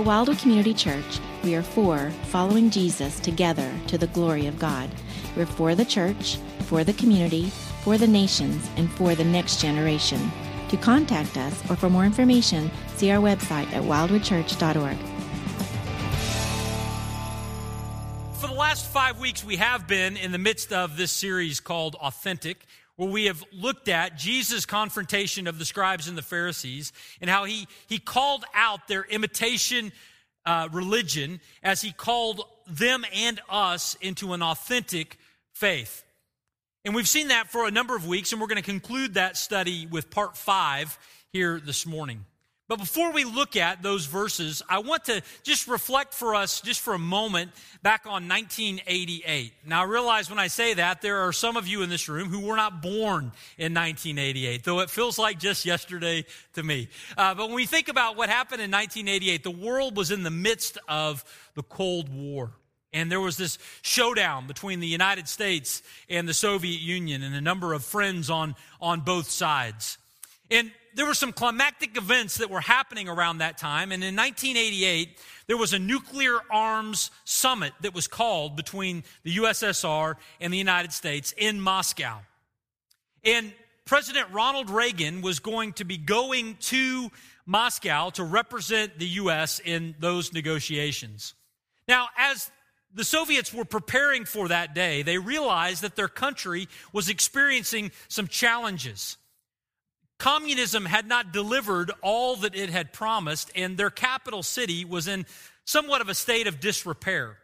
At Wildwood Community Church, we are for following Jesus together to the glory of God. We're for the church, for the community, for the nations, and for the next generation. To contact us or for more information, see our website at wildwoodchurch.org. For the last five weeks, we have been in the midst of this series called Authentic, where we have looked at Jesus' confrontation of the scribes and the Pharisees and how he, he called out their imitation uh, religion as he called them and us into an authentic faith. And we've seen that for a number of weeks, and we're going to conclude that study with part five here this morning. But before we look at those verses, I want to just reflect for us, just for a moment, back on 1988. Now, I realize when I say that, there are some of you in this room who were not born in 1988, though it feels like just yesterday to me. Uh, but when we think about what happened in 1988, the world was in the midst of the Cold War. And there was this showdown between the United States and the Soviet Union and a number of friends on, on both sides. And there were some climactic events that were happening around that time. And in 1988, there was a nuclear arms summit that was called between the USSR and the United States in Moscow. And President Ronald Reagan was going to be going to Moscow to represent the U.S. in those negotiations. Now, as the Soviets were preparing for that day, they realized that their country was experiencing some challenges. Communism had not delivered all that it had promised, and their capital city was in somewhat of a state of disrepair.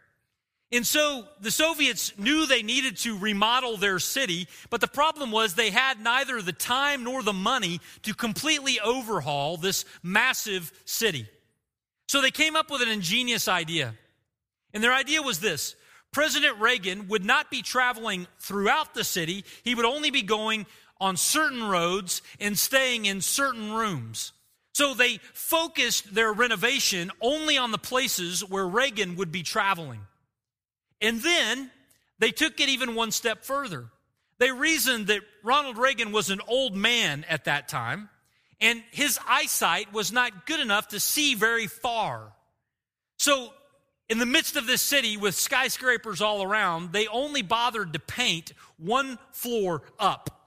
And so the Soviets knew they needed to remodel their city, but the problem was they had neither the time nor the money to completely overhaul this massive city. So they came up with an ingenious idea. And their idea was this President Reagan would not be traveling throughout the city, he would only be going on certain roads and staying in certain rooms. So they focused their renovation only on the places where Reagan would be traveling. And then they took it even one step further. They reasoned that Ronald Reagan was an old man at that time, and his eyesight was not good enough to see very far. So, in the midst of this city with skyscrapers all around, they only bothered to paint one floor up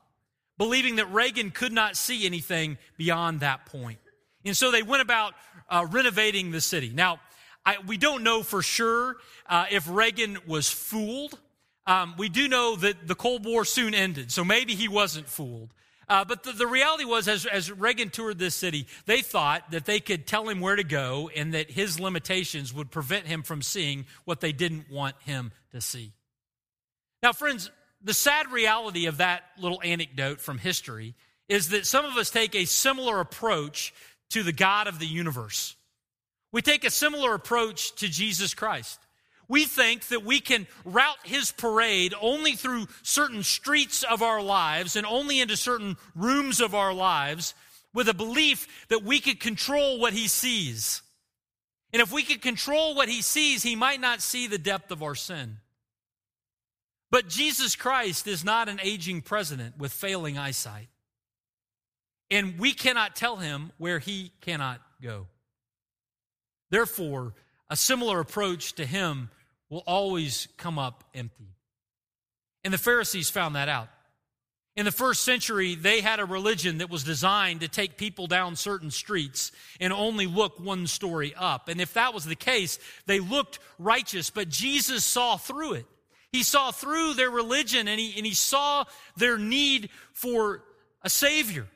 believing that Reagan could not see anything beyond that point. And so they went about uh, renovating the city. Now, I, we don't know for sure uh, if Reagan was fooled. Um, we do know that the Cold War soon ended, so maybe he wasn't fooled. Uh, but the, the, reality was, as, as Reagan toured this city, they thought that they could tell him where to go and that his limitations would prevent him from seeing what they didn't want him to see. Now, friends, the sad reality of that little anecdote from history is that some of us take a similar approach to the God of the universe. We take a similar approach to Jesus Christ. We think that we can route his parade only through certain streets of our lives and only into certain rooms of our lives with a belief that we could control what he sees. And if we could control what he sees, he might not see the depth of our sin. But Jesus Christ is not an aging president with failing eyesight. And we cannot tell him where he cannot go. Therefore, a similar approach to him will always come up empty. And the Pharisees found that out. In the first century, they had a religion that was designed to take people down certain streets and only look one story up. And if that was the case, they looked righteous, but Jesus saw through it. He saw through their religion and he, and he saw their need for a Savior.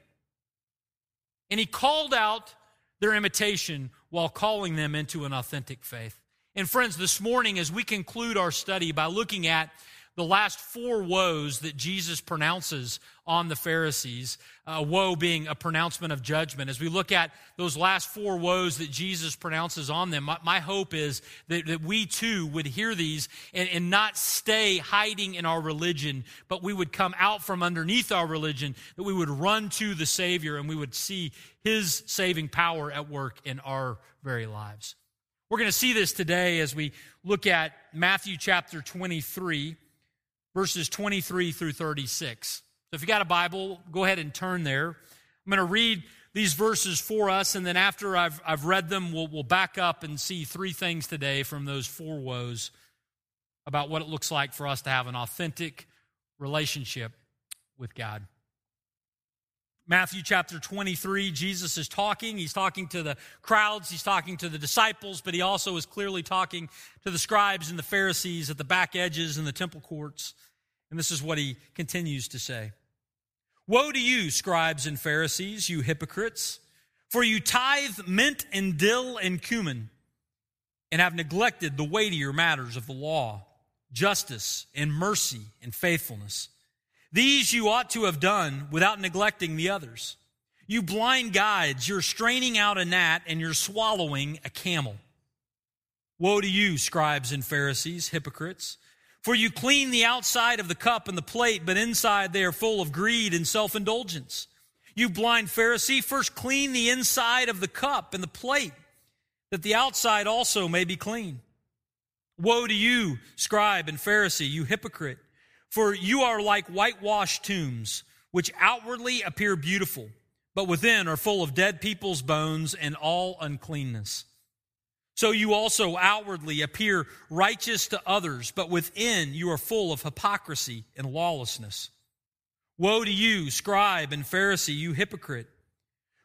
And he called out their imitation while calling them into an authentic faith. And friends, this morning, as we conclude our study by looking at the last four woes that Jesus pronounces on the Pharisees, uh, woe being a pronouncement of judgment. As we look at those last four woes that Jesus pronounces on them, my, my hope is that, that, we too would hear these and, and not stay hiding in our religion, but we would come out from underneath our religion, that we would run to the Savior and we would see His saving power at work in our very lives. We're going to see this today as we look at Matthew chapter 23 verses 23 through 36. So if you got a Bible, go ahead and turn there. I'm going to read these verses for us, and then after I've, I've read them, we'll, we'll back up and see three things today from those four woes about what it looks like for us to have an authentic relationship with God. Matthew chapter 23, Jesus is talking. He's talking to the crowds, he's talking to the disciples, but he also is clearly talking to the scribes and the Pharisees at the back edges in the temple courts. And this is what he continues to say Woe to you, scribes and Pharisees, you hypocrites, for you tithe mint and dill and cumin, and have neglected the weightier matters of the law, justice and mercy and faithfulness. These you ought to have done without neglecting the others. You blind guides, you're straining out a gnat and you're swallowing a camel. Woe to you, scribes and Pharisees, hypocrites! For you clean the outside of the cup and the plate, but inside they are full of greed and self indulgence. You blind Pharisee, first clean the inside of the cup and the plate, that the outside also may be clean. Woe to you, scribe and Pharisee, you hypocrite! For you are like whitewashed tombs, which outwardly appear beautiful, but within are full of dead people's bones and all uncleanness. So you also outwardly appear righteous to others, but within you are full of hypocrisy and lawlessness. Woe to you, scribe and Pharisee, you hypocrite!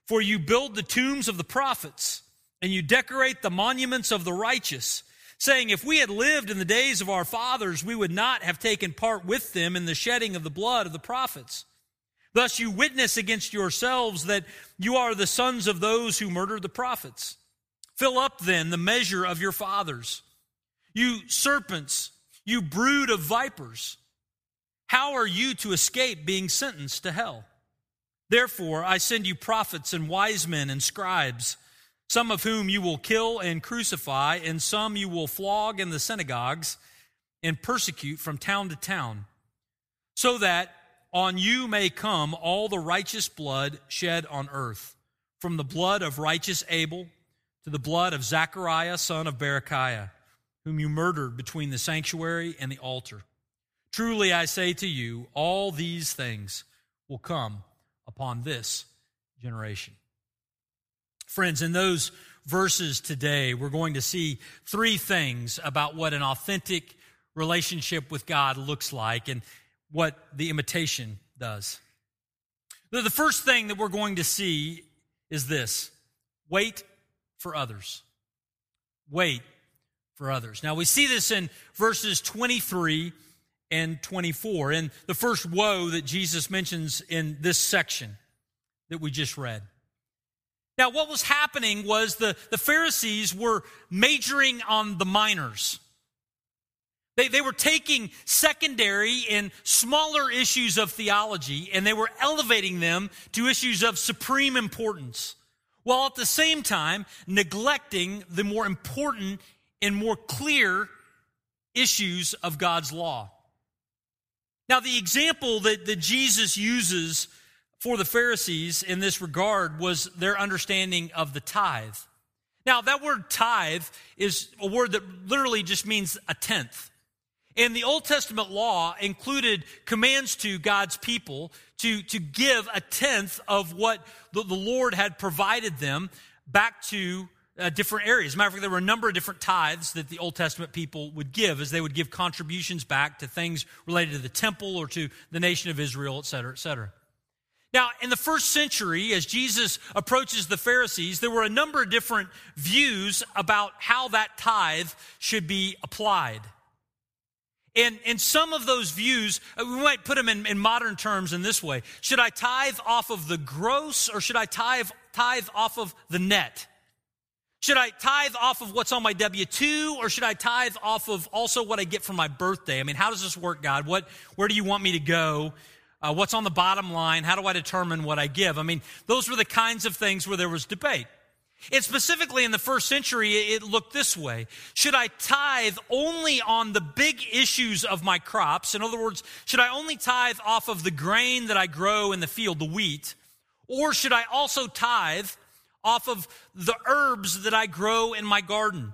For you build the tombs of the prophets, and you decorate the monuments of the righteous saying, If we had lived in the days of our fathers, we would not have taken part with them in the shedding of the blood of the prophets. Thus you witness against yourselves that you are the sons of those who murdered the prophets. Fill up then the measure of your fathers. You serpents, you brood of vipers, how are you to escape being sentenced to hell? Therefore, I send you prophets and wise men and scribes some of whom you will kill and crucify, and some you will flog in the synagogues and persecute from town to town, so that on you may come all the righteous blood shed on earth, from the blood of righteous Abel to the blood of Zechariah, son of Berechiah, whom you murdered between the sanctuary and the altar. Truly I say to you, all these things will come upon this generation. Friends, in those verses today, we're going to see three things about what an authentic relationship with God looks like and what the imitation does. The first thing that we're going to see is this weight for others. Weight for others. Now, we see this in verses 23 and 24, in the first woe that Jesus mentions in this section that we just read. Now, what was happening was the, the Pharisees were majoring on the minors. They, they were taking secondary and smaller issues of theology and they were elevating them to issues of supreme importance, while at the same time neglecting the more important and more clear issues of God's law. Now, the example that, that Jesus uses for the Pharisees in this regard was their understanding of the tithe. Now, that word tithe is a word that literally just means a tenth. And the Old Testament law included commands to God's people to, to give a tenth of what the, the Lord had provided them back to uh, different areas. As a matter of fact, there were a number of different tithes that the Old Testament people would give as they would give contributions back to things related to the temple or to the nation of Israel, et cetera, et cetera. Now, in the first century, as Jesus approaches the Pharisees, there were a number of different views about how that tithe should be applied. And, and some of those views, uh, we might put them in, in modern terms in this way. Should I tithe off of the gross or should I tithe, tithe off of the net? Should I tithe off of what's on my W 2 or should I tithe off of also what I get for my birthday? I mean, how does this work, God? What, where do you want me to go? Uh, what's on the bottom line? How do I determine what I give? I mean, those were the kinds of things where there was debate. And specifically in the first century, it looked this way. Should I tithe only on the big issues of my crops? In other words, should I only tithe off of the grain that I grow in the field, the wheat? Or should I also tithe off of the herbs that I grow in my garden?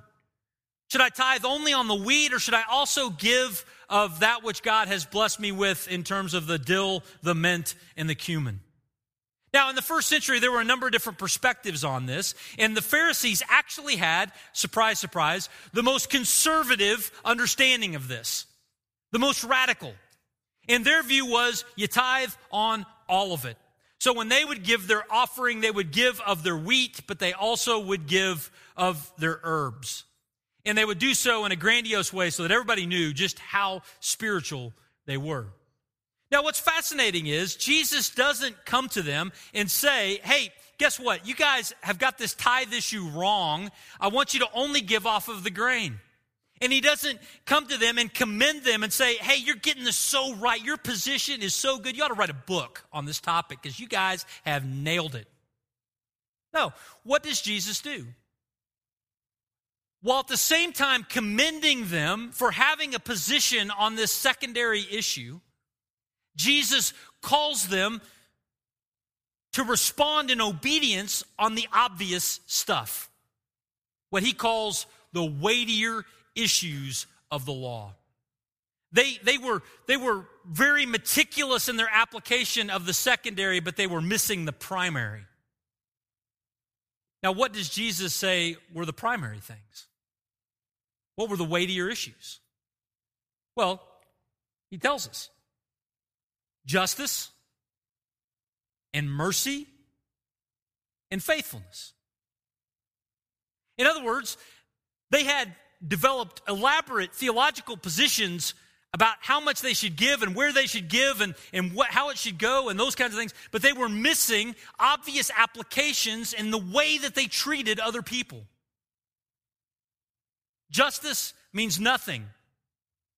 Should I tithe only on the wheat or should I also give of that which God has blessed me with in terms of the dill, the mint, and the cumin. Now, in the first century, there were a number of different perspectives on this, and the Pharisees actually had, surprise, surprise, the most conservative understanding of this, the most radical. And their view was you tithe on all of it. So when they would give their offering, they would give of their wheat, but they also would give of their herbs. And they would do so in a grandiose way so that everybody knew just how spiritual they were. Now, what's fascinating is Jesus doesn't come to them and say, hey, guess what? You guys have got this tithe issue wrong. I want you to only give off of the grain. And he doesn't come to them and commend them and say, hey, you're getting this so right. Your position is so good. You ought to write a book on this topic because you guys have nailed it. No. What does Jesus do? While at the same time commending them for having a position on this secondary issue, Jesus calls them to respond in obedience on the obvious stuff, what he calls the weightier issues of the law. They, they, were, they were very meticulous in their application of the secondary, but they were missing the primary. Now, what does Jesus say were the primary things? What were the weightier issues? Well, he tells us justice and mercy and faithfulness. In other words, they had developed elaborate theological positions about how much they should give and where they should give and, and what, how it should go and those kinds of things, but they were missing obvious applications in the way that they treated other people. Justice means nothing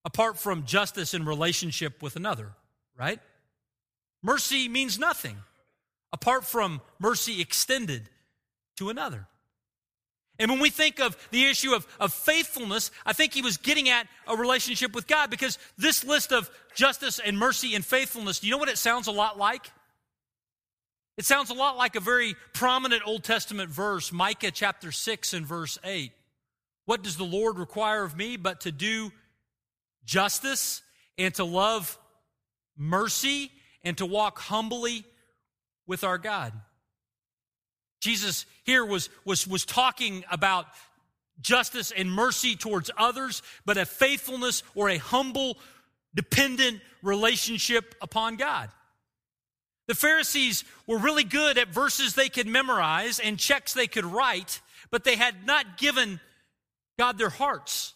apart from justice in relationship with another, right? Mercy means nothing apart from mercy extended to another. And when we think of the issue of, of faithfulness, I think he was getting at a relationship with God because this list of justice and mercy and faithfulness, do you know what it sounds a lot like? It sounds a lot like a very prominent Old Testament verse, Micah chapter 6 and verse 8. What does the Lord require of me but to do justice and to love mercy and to walk humbly with our God. Jesus here was, was, was talking about justice and mercy towards others, but a faithfulness or a humble, dependent relationship upon God. The Pharisees were really good at verses they could memorize and checks they could write, but they had not given God their hearts.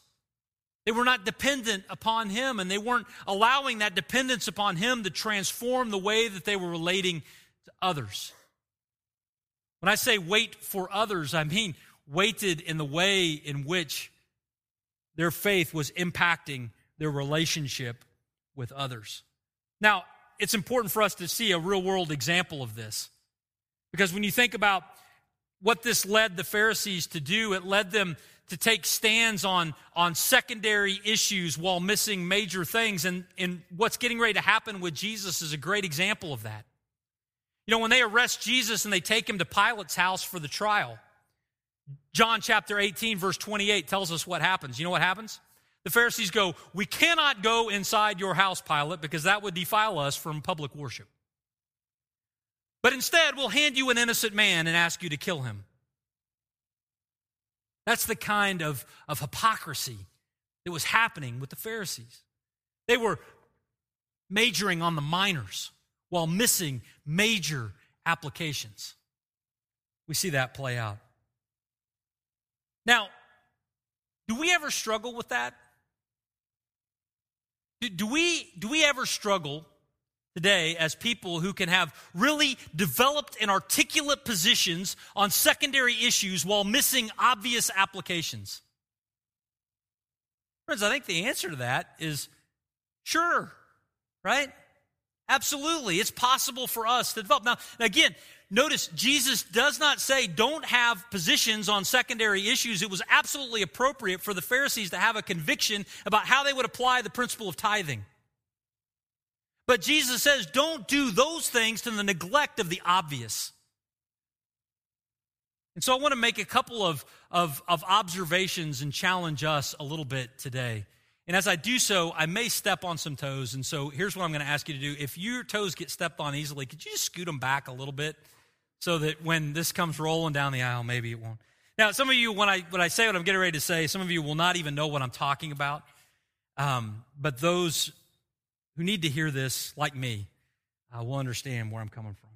They were not dependent upon Him, and they weren't allowing that dependence upon Him to transform the way that they were relating to others. When I say weight for others, I mean weighted in the way in which their faith was impacting their relationship with others. Now, it's important for us to see a real world example of this. Because when you think about what this led the Pharisees to do, it led them to take stands on, on secondary issues while missing major things. And, and what's getting ready to happen with Jesus is a great example of that. You know, when they arrest Jesus and they take him to Pilate's house for the trial, John chapter 18, verse 28 tells us what happens. You know what happens? The Pharisees go, We cannot go inside your house, Pilate, because that would defile us from public worship. But instead, we'll hand you an innocent man and ask you to kill him. That's the kind of, of hypocrisy that was happening with the Pharisees. They were majoring on the minors while missing major applications. We see that play out. Now, do we ever struggle with that? Do, do, we, do we ever struggle today as people who can have really developed and articulate positions on secondary issues while missing obvious applications? Friends, I think the answer to that is sure, right? Absolutely. It's possible for us to develop. Now, again, notice Jesus does not say don't have positions on secondary issues. It was absolutely appropriate for the Pharisees to have a conviction about how they would apply the principle of tithing. But Jesus says, don't do those things to the neglect of the obvious. And so I want to make a couple of, of, of observations and challenge us a little bit today. And as I do so, I may step on some toes. And so here's what I'm going to ask you to do. If your toes get stepped on easily, could you just scoot them back a little bit so that when this comes rolling down the aisle, maybe it won't. Now, some of you, when I, when I say what I'm getting ready to say, some of you will not even know what I'm talking about. Um, but those who need to hear this, like me, uh, will understand where I'm coming from.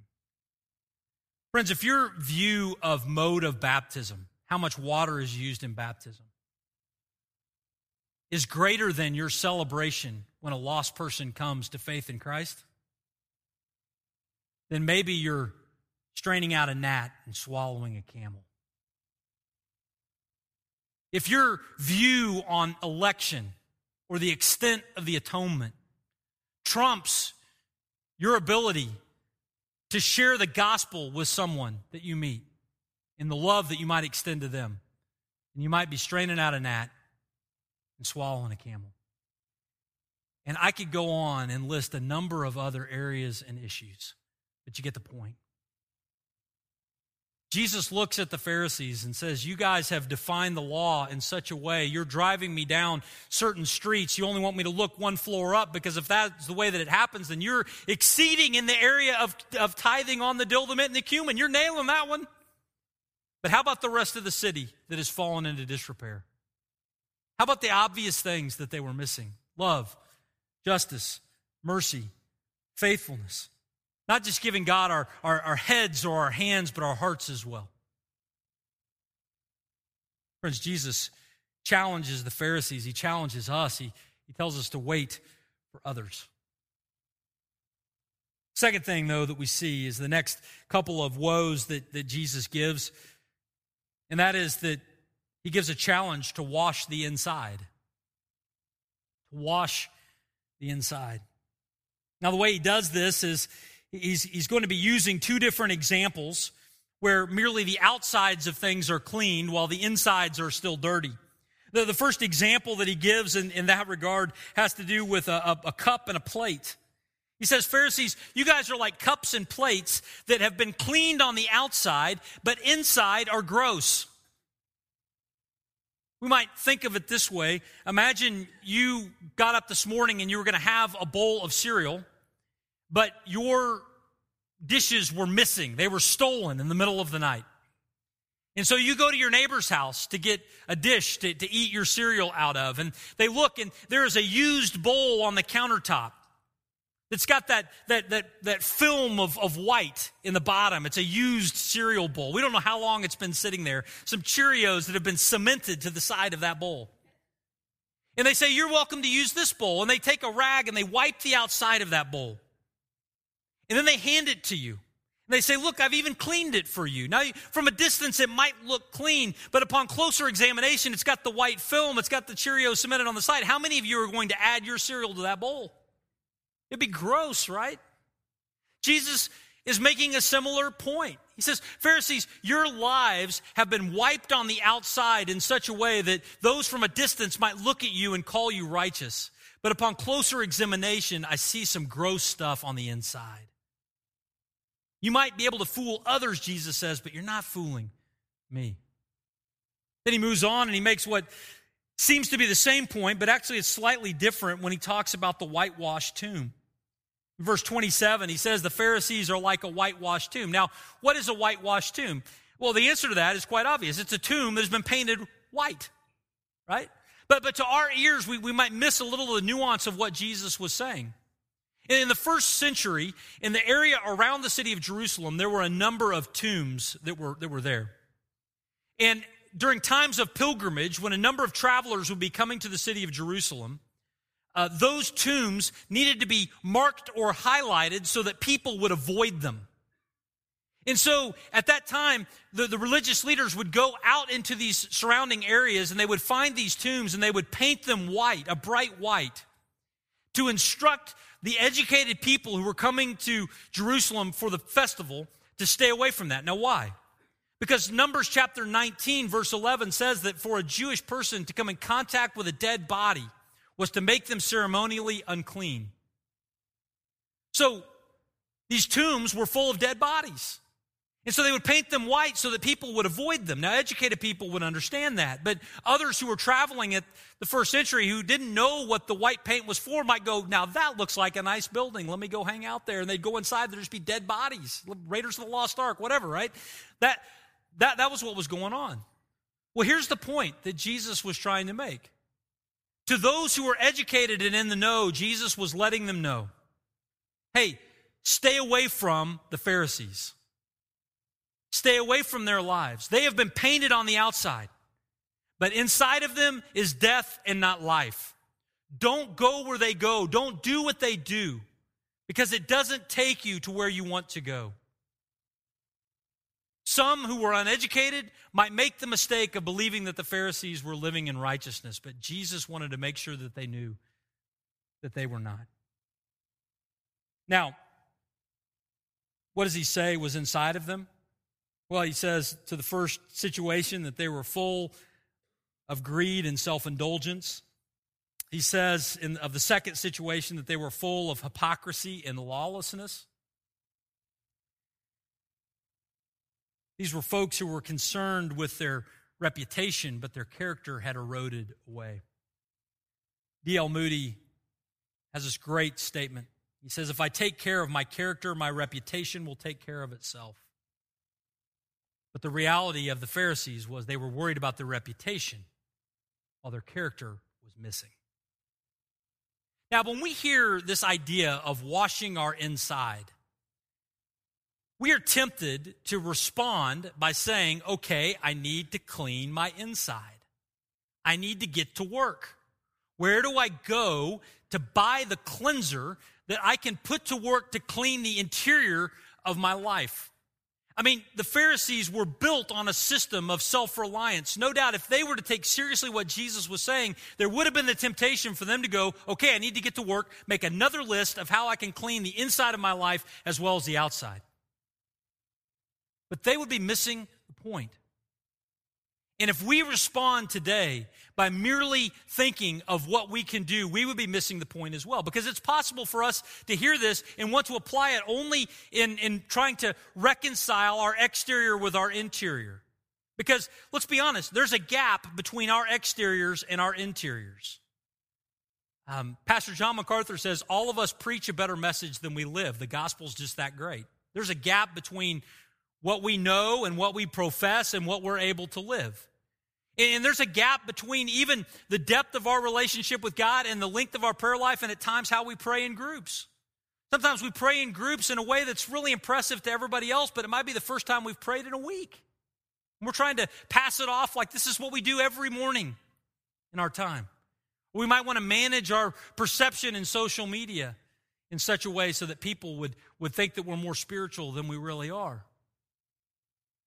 Friends, if your view of mode of baptism, how much water is used in baptism, is greater than your celebration when a lost person comes to faith in Christ, then maybe you're straining out a gnat and swallowing a camel. If your view on election or the extent of the atonement trumps your ability to share the gospel with someone that you meet in the love that you might extend to them, and you might be straining out a gnat and swallowing a camel. And I could go on and list a number of other areas and issues, but you get the point. Jesus looks at the Pharisees and says, You guys have defined the law in such a way. You're driving me down certain streets. You only want me to look one floor up because if that's the way that it happens, then you're exceeding in the area of, of tithing on the dill, and the cumin. You're nailing that one. But how about the rest of the city that has fallen into disrepair? How about the obvious things that they were missing? Love, justice, mercy, faithfulness. Not just giving God our, our, our heads or our hands, but our hearts as well. Friends, Jesus challenges the Pharisees, he challenges us, he, he tells us to weight for others. Second thing, though, that we see is the next couple of woes that, that Jesus gives, and that is that he gives a challenge to wash the inside. To wash the inside. Now, the way he does this is he's, he's going to be using two different examples where merely the outsides of things are cleaned while the insides are still dirty. The, the first example that he gives in, in that regard has to do with a, a, a cup and a plate. He says, Pharisees, you guys are like cups and plates that have been cleaned on the outside, but inside are gross. We might think of it this way. Imagine you got up this morning and you were going to have a bowl of cereal, but your dishes were missing. They were stolen in the middle of the night. And so you go to your neighbor's house to get a dish to, to eat your cereal out of. And they look and there is a used bowl on the countertop. It's got that, that, that, that film of, of white in the bottom. It's a used cereal bowl. We don't know how long it's been sitting there. Some Cheerios that have been cemented to the side of that bowl. And they say, You're welcome to use this bowl. And they take a rag and they wipe the outside of that bowl. And then they hand it to you. And they say, Look, I've even cleaned it for you. Now, from a distance, it might look clean, but upon closer examination, it's got the white film, it's got the Cheerios cemented on the side. How many of you are going to add your cereal to that bowl? It'd be gross, right? Jesus is making a similar point. He says, Pharisees, your lives have been wiped on the outside in such a way that those from a distance might look at you and call you righteous. But upon closer examination, I see some gross stuff on the inside. You might be able to fool others, Jesus says, but you're not fooling me. Then he moves on and he makes what seems to be the same point, but actually it's slightly different when he talks about the whitewashed tomb. Verse 27, he says the Pharisees are like a whitewashed tomb. Now, what is a whitewashed tomb? Well, the answer to that is quite obvious. It's a tomb that has been painted white, right? But, but to our ears, we, we might miss a little of the nuance of what Jesus was saying. In the first century, in the area around the city of Jerusalem, there were a number of tombs that were, that were there. And during times of pilgrimage, when a number of travelers would be coming to the city of Jerusalem, uh, those tombs needed to be marked or highlighted so that people would avoid them. And so at that time, the, the religious leaders would go out into these surrounding areas and they would find these tombs and they would paint them white, a bright white, to instruct the educated people who were coming to Jerusalem for the festival to stay away from that. Now, why? Because Numbers chapter 19, verse 11 says that for a Jewish person to come in contact with a dead body was to make them ceremonially unclean. So these tombs were full of dead bodies. And so they would paint them white so that people would avoid them. Now, educated people would understand that, but others who were traveling at the first century who didn't know what the white paint was for might go, Now that looks like a nice building. Let me go hang out there. And they'd go inside, there'd just be dead bodies, Raiders of the Lost Ark, whatever, right? That, that, that was what was going on. Well, here's the point that Jesus was trying to make. To those who were educated and in the know, Jesus was letting them know hey, stay away from the Pharisees. Stay away from their lives. They have been painted on the outside, but inside of them is death and not life. Don't go where they go. Don't do what they do because it doesn't take you to where you want to go. Some who were uneducated might make the mistake of believing that the Pharisees were living in righteousness, but Jesus wanted to make sure that they knew that they were not. Now, what does he say was inside of them? Well, he says to the first situation that they were full of greed and self indulgence. He says in, of the second situation that they were full of hypocrisy and lawlessness. These were folks who were concerned with their reputation, but their character had eroded away. D.L. Moody has this great statement. He says, If I take care of my character, my reputation will take care of itself. But the reality of the Pharisees was they were worried about their reputation while their character was missing. Now, when we hear this idea of washing our inside, we are tempted to respond by saying, okay, I need to clean my inside. I need to get to work. Where do I go to buy the cleanser that I can put to work to clean the interior of my life? I mean, the Pharisees were built on a system of self reliance. No doubt, if they were to take seriously what Jesus was saying, there would have been the temptation for them to go, okay, I need to get to work, make another list of how I can clean the inside of my life as well as the outside. But they would be missing the point. And if we respond today by merely thinking of what we can do, we would be missing the point as well. Because it's possible for us to hear this and want to apply it only in, in trying to reconcile our exterior with our interior. Because let's be honest, there's a gap between our exteriors and our interiors. Um, Pastor John MacArthur says, All of us preach a better message than we live. The gospel's just that great. There's a gap between what we know and what we profess and what we're able to live. And there's a gap between even the depth of our relationship with God and the length of our prayer life, and at times how we pray in groups. Sometimes we pray in groups in a way that's really impressive to everybody else, but it might be the first time we've prayed in a week. We're trying to pass it off like this is what we do every morning in our time. We might want to manage our perception in social media in such a way so that people would, would think that we're more spiritual than we really are.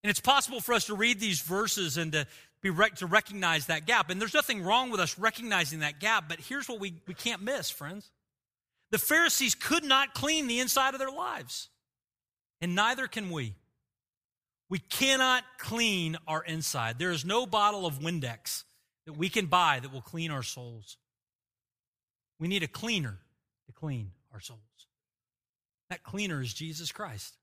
And it's possible for us to read these verses and to be rec- to recognize that gap. And there's nothing wrong with us recognizing that gap, but here's what we, we can't miss, friends. The Pharisees could not clean the inside of their lives, and neither can we. We cannot clean our inside. There is no bottle of Windex that we can buy that will clean our souls. We need a cleaner to clean our souls. That cleaner is Jesus Christ.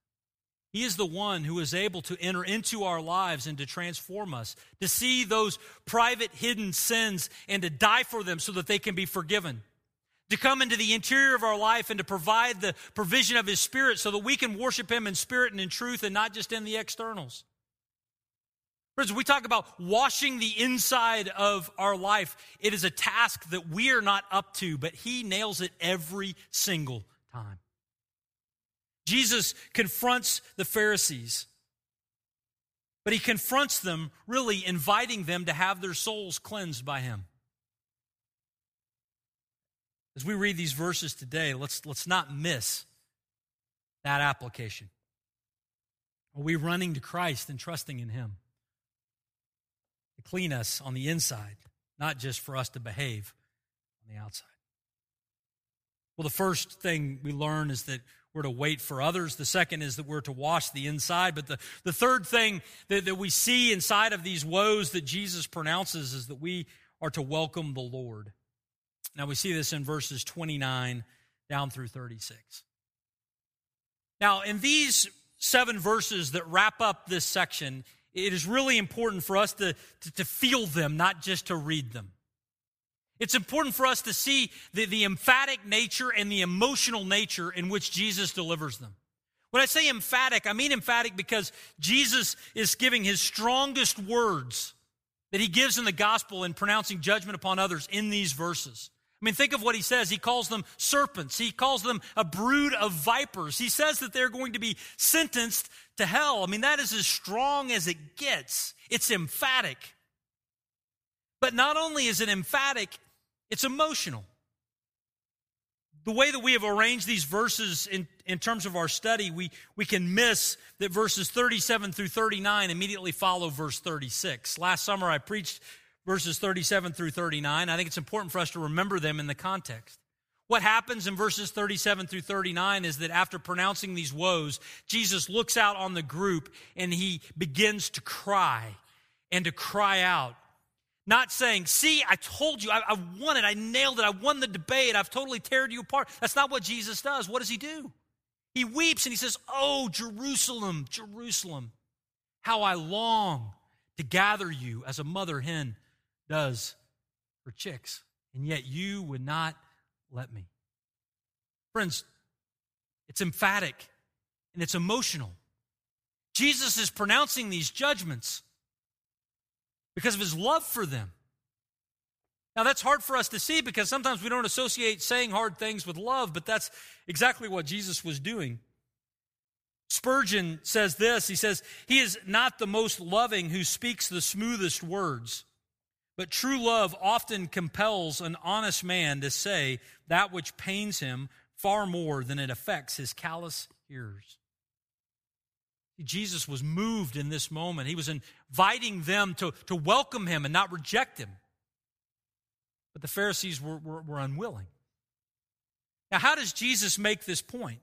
He is the one who is able to enter into our lives and to transform us, to see those private hidden sins and to die for them so that they can be forgiven, to come into the interior of our life and to provide the provision of His Spirit so that we can worship Him in spirit and in truth and not just in the externals. Friends, we talk about washing the inside of our life. It is a task that we are not up to, but He nails it every single time. Jesus confronts the Pharisees, but he confronts them, really inviting them to have their souls cleansed by him. As we read these verses today, let's, let's not miss that application. Are we running to Christ and trusting in him to clean us on the inside, not just for us to behave on the outside? Well, the first thing we learn is that we're to weight for others. The second is that we're to wash the inside. But the, the third thing that, that we see inside of these woes that Jesus pronounces is that we are to welcome the Lord. Now we see this in verses 29 down through 36. Now, in these seven verses that wrap up this section, it is really important for us to, to, to feel them, not just to read them. It's important for us to see the, the emphatic nature and the emotional nature in which Jesus delivers them. When I say emphatic, I mean emphatic because Jesus is giving his strongest words that he gives in the gospel in pronouncing judgment upon others in these verses. I mean, think of what he says. He calls them serpents. He calls them a brood of vipers. He says that they're going to be sentenced to hell. I mean, that is as strong as it gets. It's emphatic. But not only is it emphatic, it's emotional. The way that we have arranged these verses in, in terms of our study, we, we can miss that verses 37 through 39 immediately follow verse 36. Last summer, I preached verses 37 through 39. I think it's important for us to remember them in the context. What happens in verses 37 through 39 is that after pronouncing these woes, Jesus looks out on the group and he begins to cry and to cry out not saying, see, I told you, I, I won it, I nailed it, I won the debate, I've totally teared you apart. That's not what Jesus does. What does he do? He weeps and he says, Oh, Jerusalem, Jerusalem, how I long to gather you as a mother hen does her chicks, and yet you would not let me. Friends, it's emphatic and it's emotional. Jesus is pronouncing these judgments because of his love for them. Now, that's hard for us to see because sometimes we don't associate saying hard things with love, but that's exactly what Jesus was doing. Spurgeon says this He says, He is not the most loving who speaks the smoothest words, but true love often compels an honest man to say that which pains him far more than it affects his callous ears. Jesus was moved in this moment. He was inviting them to, to welcome him and not reject him. But the Pharisees were, were, were unwilling. Now, how does Jesus make this point?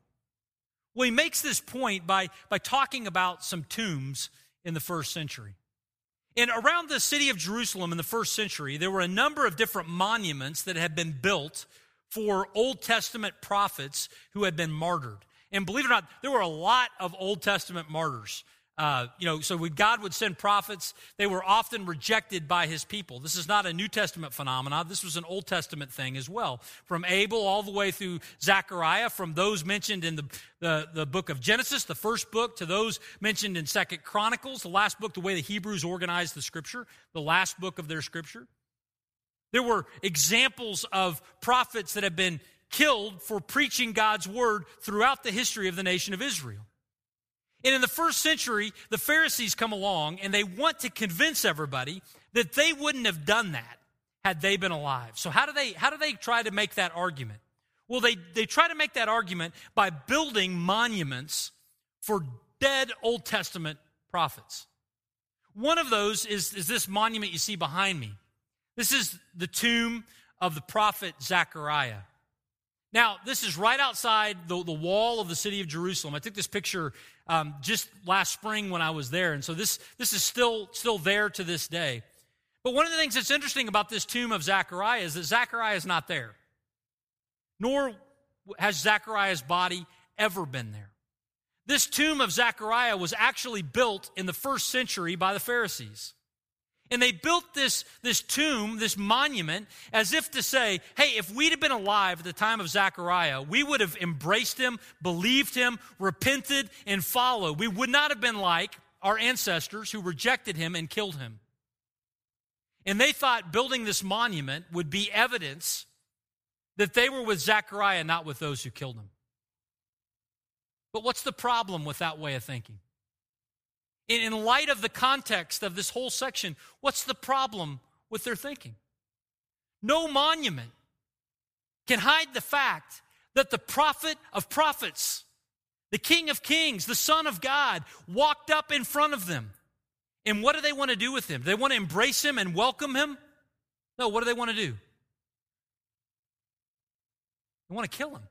Well, he makes this point by, by talking about some tombs in the first century. And around the city of Jerusalem in the first century, there were a number of different monuments that had been built for Old Testament prophets who had been martyred. And believe it or not, there were a lot of Old Testament martyrs. Uh, you know, so when God would send prophets, they were often rejected by his people. This is not a New Testament phenomenon. This was an Old Testament thing as well. From Abel all the way through Zechariah, from those mentioned in the, the, the book of Genesis, the first book, to those mentioned in Second Chronicles, the last book, the way the Hebrews organized the scripture, the last book of their scripture. There were examples of prophets that have been killed for preaching God's word throughout the history of the nation of Israel. And in the first century, the Pharisees come along and they want to convince everybody that they wouldn't have done that had they been alive. So how do they how do they try to make that argument? Well, they, they try to make that argument by building monuments for dead Old Testament prophets. One of those is, is this monument you see behind me. This is the tomb of the prophet Zechariah. Now, this is right outside the, the wall of the city of Jerusalem. I took this picture um, just last spring when I was there, and so this, this is still, still there to this day. But one of the things that's interesting about this tomb of Zechariah is that Zechariah is not there, nor has Zechariah's body ever been there. This tomb of Zechariah was actually built in the first century by the Pharisees. And they built this, this tomb, this monument, as if to say, hey, if we'd have been alive at the time of Zechariah, we would have embraced him, believed him, repented, and followed. We would not have been like our ancestors who rejected him and killed him. And they thought building this monument would be evidence that they were with Zechariah, not with those who killed him. But what's the problem with that way of thinking? In light of the context of this whole section, what's the problem with their thinking? No monument can hide the fact that the prophet of prophets, the king of kings, the son of God, walked up in front of them. And what do they want to do with him? Do they want to embrace him and welcome him? No, what do they want to do? They want to kill him.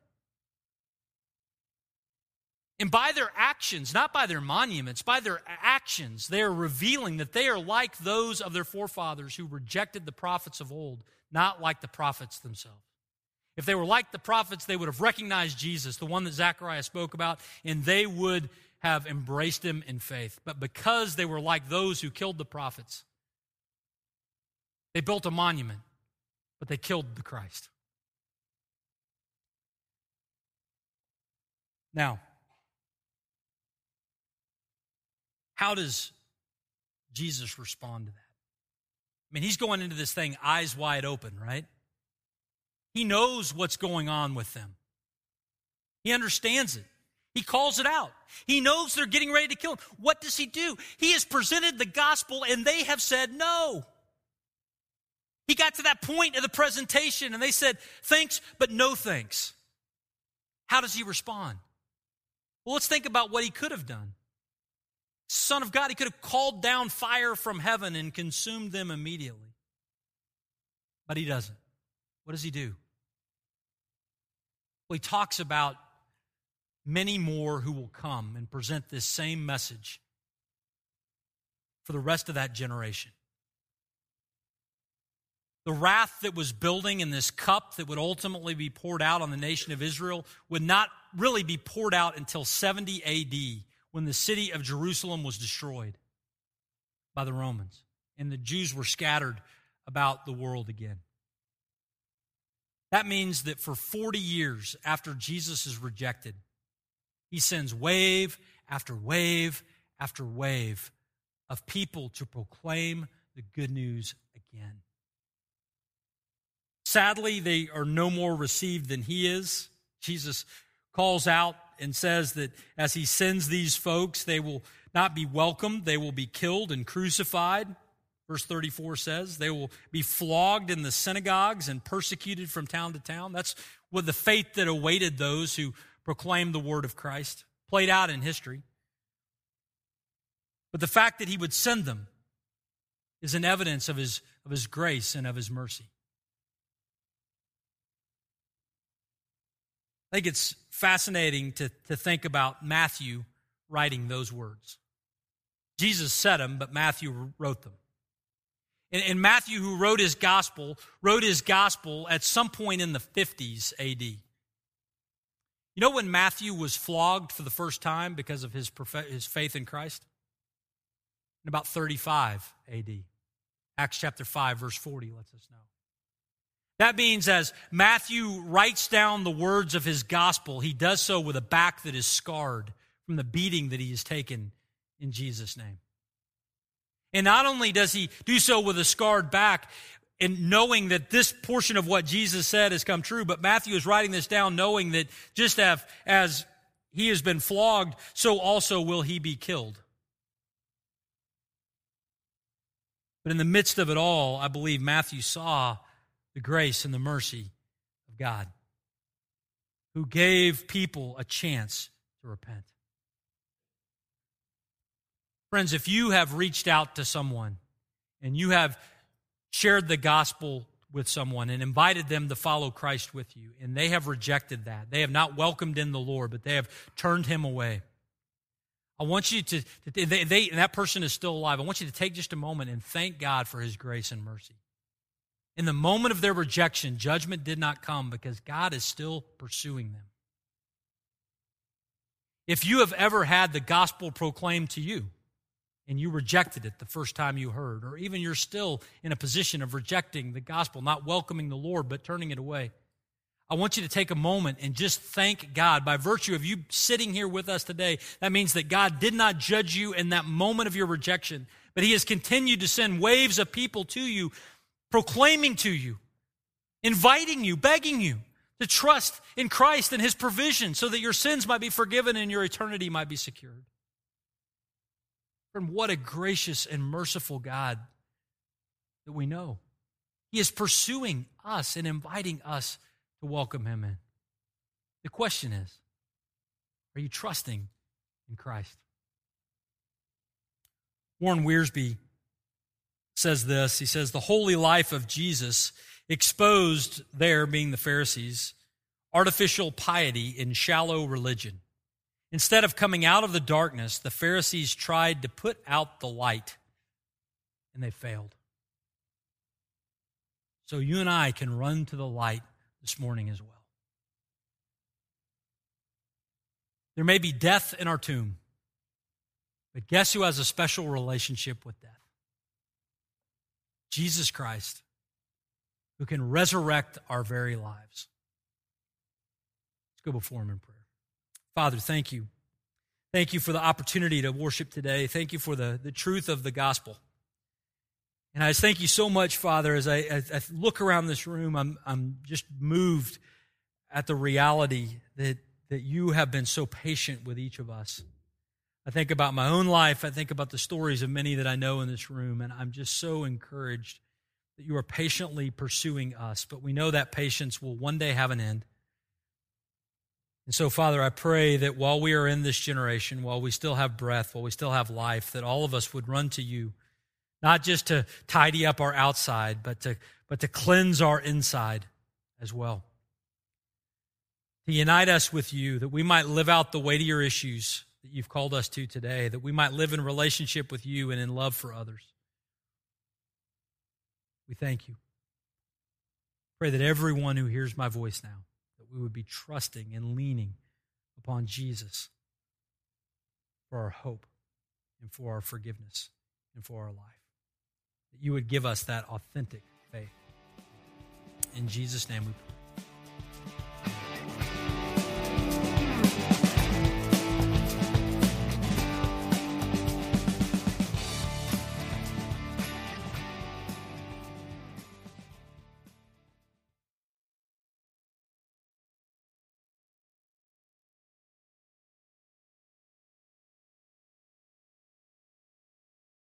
And by their actions, not by their monuments, by their actions, they are revealing that they are like those of their forefathers who rejected the prophets of old, not like the prophets themselves. If they were like the prophets, they would have recognized Jesus, the one that Zechariah spoke about, and they would have embraced him in faith. But because they were like those who killed the prophets, they built a monument, but they killed the Christ. Now, how does Jesus respond to that? I mean, he's going into this thing eyes wide open, right? He knows what's going on with them. He understands it. He calls it out. He knows they're getting ready to kill him. What does he do? He has presented the gospel and they have said no. He got to that point of the presentation and they said, thanks, but no thanks. How does he respond? Well, let's think about what he could have done. Son of God, he could have called down fire from heaven and consumed them immediately. But he doesn't. What does he do? Well, he talks about many more who will come and present this same message for the rest of that generation. The wrath that was building in this cup that would ultimately be poured out on the nation of Israel would not really be poured out until 70 AD when the city of Jerusalem was destroyed by the Romans and the Jews were scattered about the world again. That means that for 40 years after Jesus is rejected, he sends wave after wave after wave of people to proclaim the good news again. Sadly, they are no more received than he is. Jesus calls out and says that as he sends these folks, they will not be welcomed, they will be killed and crucified. Verse 34 says, they will be flogged in the synagogues and persecuted from town to town. That's what the fate that awaited those who proclaimed the word of Christ, played out in history. But the fact that he would send them is an evidence of his, of his grace and of his mercy. I think it's fascinating to, to think about Matthew writing those words. Jesus said them, but Matthew wrote them. And, and Matthew, who wrote his gospel, wrote his gospel at some point in the 50s AD. You know when Matthew was flogged for the first time because of his, his faith in Christ? In about 35 AD. Acts chapter 5, verse 40 lets us know. That means as Matthew writes down the words of his gospel, he does so with a back that is scarred from the beating that he has taken in Jesus' name. And not only does he do so with a scarred back, and knowing that this portion of what Jesus said has come true, but Matthew is writing this down knowing that just as, as he has been flogged, so also will he be killed. But in the midst of it all, I believe Matthew saw the grace and the mercy of God, who gave people a chance to repent. Friends, if you have reached out to someone and you have shared the gospel with someone and invited them to follow Christ with you, and they have rejected that, they have not welcomed in the Lord, but they have turned him away. I want you to, they, they, that person is still alive. I want you to take just a moment and thank God for his grace and mercy. In the moment of their rejection, judgment did not come because God is still pursuing them. If you have ever had the gospel proclaimed to you and you rejected it the first time you heard, or even you're still in a position of rejecting the gospel, not welcoming the Lord, but turning it away, I want you to take a moment and just thank God. By virtue of you sitting here with us today, that means that God did not judge you in that moment of your rejection, but He has continued to send waves of people to you proclaiming to you, inviting you, begging you to trust in Christ and his provision so that your sins might be forgiven and your eternity might be secured. Friend, what a gracious and merciful God that we know. He is pursuing us and inviting us to welcome him in. The question is are you trusting in Christ? Warren Wiersbe says this He says, The holy life of Jesus exposed their, being the Pharisees, artificial piety in shallow religion. Instead of coming out of the darkness, the Pharisees tried to put out the light, and they failed. So you and I can run to the light this morning as well. There may be death in our tomb. But guess who has a special relationship with death? Jesus Christ, who can resurrect our very lives. Let's go before him in prayer. Father, thank you. Thank you for the opportunity to worship today. Thank you for the, the truth of the gospel. And I thank you so much, Father, as I, as I look around this room, I'm, I'm just moved at the reality that, that you have been so patient with each of us. I think about my own life. I think about the stories of many that I know in this room, and I'm just so encouraged that you are patiently pursuing us. But we know that patience will one day have an end. And so, Father, I pray that while we are in this generation, while we still have breath, while we still have life, that all of us would run to you, not just to tidy up our outside, but to, but to cleanse our inside as well. To unite us with you, that we might live out the weightier issues that you've called us to today, that we might live in relationship with you and in love for others. We thank you. Pray that everyone who hears my voice now, that we would be trusting and leaning upon Jesus for our hope and for our forgiveness and for our life. That you would give us that authentic faith. In Jesus' name we pray.